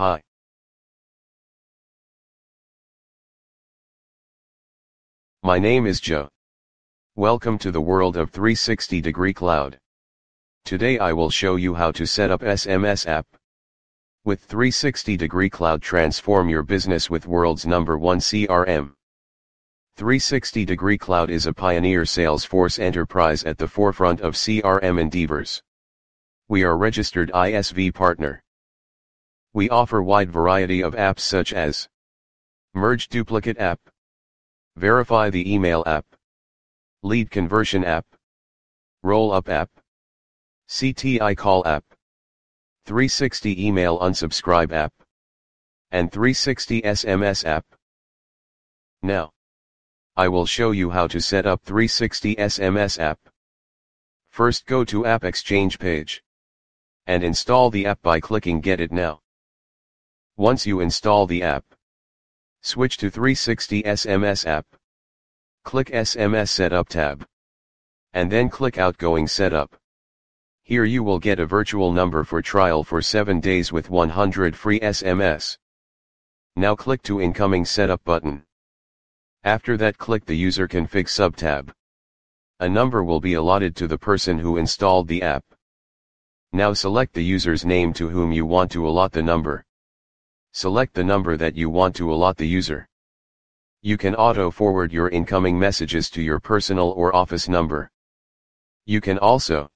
Hi. My name is Joe. Welcome to the world of 360 degree cloud. Today I will show you how to set up SMS app. With 360 degree cloud transform your business with world's number one CRM. 360 degree cloud is a pioneer Salesforce enterprise at the forefront of CRM endeavors. We are registered ISV partner. We offer wide variety of apps such as Merge Duplicate app, Verify the email app, Lead conversion app, Roll up app, CTI call app, 360 email unsubscribe app, and 360 SMS app. Now, I will show you how to set up 360 SMS app. First go to App Exchange page and install the app by clicking Get It Now. Once you install the app, switch to 360 SMS app. Click SMS Setup tab. And then click Outgoing Setup. Here you will get a virtual number for trial for 7 days with 100 free SMS. Now click to Incoming Setup button. After that click the User Config sub-tab. A number will be allotted to the person who installed the app. Now select the user's name to whom you want to allot the number. Select the number that you want to allot the user. You can auto forward your incoming messages to your personal or office number. You can also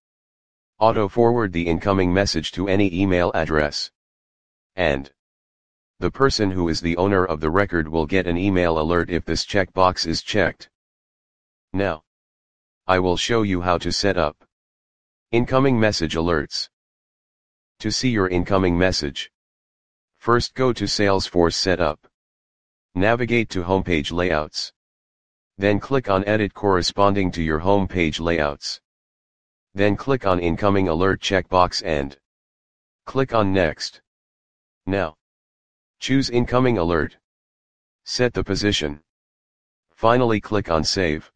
auto forward the incoming message to any email address. And the person who is the owner of the record will get an email alert if this checkbox is checked. Now, I will show you how to set up Incoming message alerts. To see your incoming message, first go to Salesforce Setup. Navigate to Homepage Layouts. Then click on Edit corresponding to your homepage layouts. Then click on Incoming Alert checkbox and click on Next. Now, choose Incoming Alert. Set the position. Finally click on Save.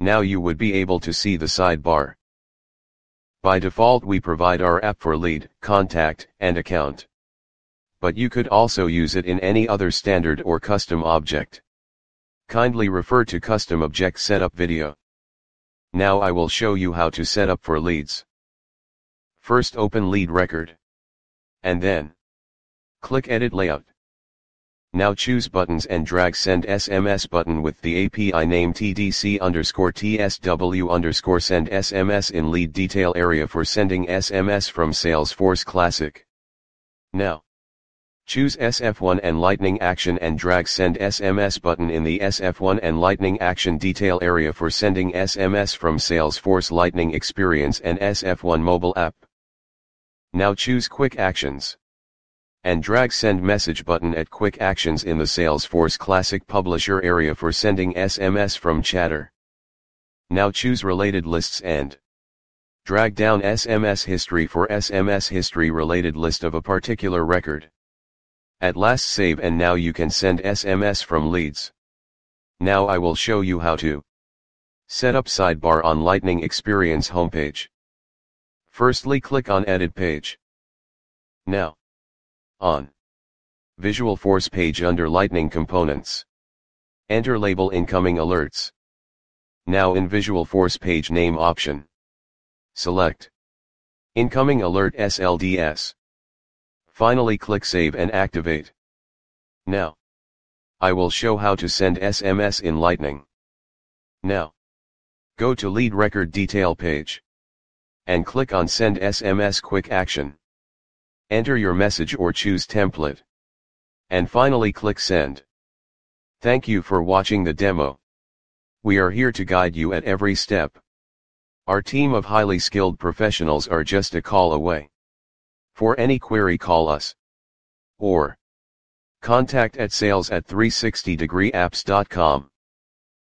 Now you would be able to see the sidebar. By default we provide our app for lead, contact, and account. But you could also use it in any other standard or custom object. Kindly refer to custom object setup video. Now I will show you how to set up for leads. First open lead record. And then click edit layout. Now choose buttons and drag send SMS button with the API name TDC underscore TSW underscore send SMS in lead detail area for sending SMS from Salesforce Classic. Now, choose SF1 and Lightning Action and drag send SMS button in the SF1 and Lightning Action detail area for sending SMS from Salesforce Lightning Experience and SF1 mobile app. Now choose Quick Actions and drag send message button at quick actions in the Salesforce Classic Publisher area for sending SMS from chatter. Now choose related lists and drag down SMS history for SMS history related list of a particular record. At last save and now you can send SMS from leads. Now I will show you how to set up sidebar on Lightning Experience homepage. Firstly click on edit page. Now on. Visual Force page under Lightning Components. Enter label incoming alerts. Now in Visual Force page name option. Select Incoming Alert SLDS. Finally click Save and activate. Now. I will show how to send SMS in Lightning. Now. Go to Lead Record Detail page. And click on Send SMS Quick Action. Enter your message or choose template. And finally click send. Thank you for watching the demo. We are here to guide you at every step. Our team of highly skilled professionals are just a call away. For any query call us. Or contact at sales at 360degreeapps.com.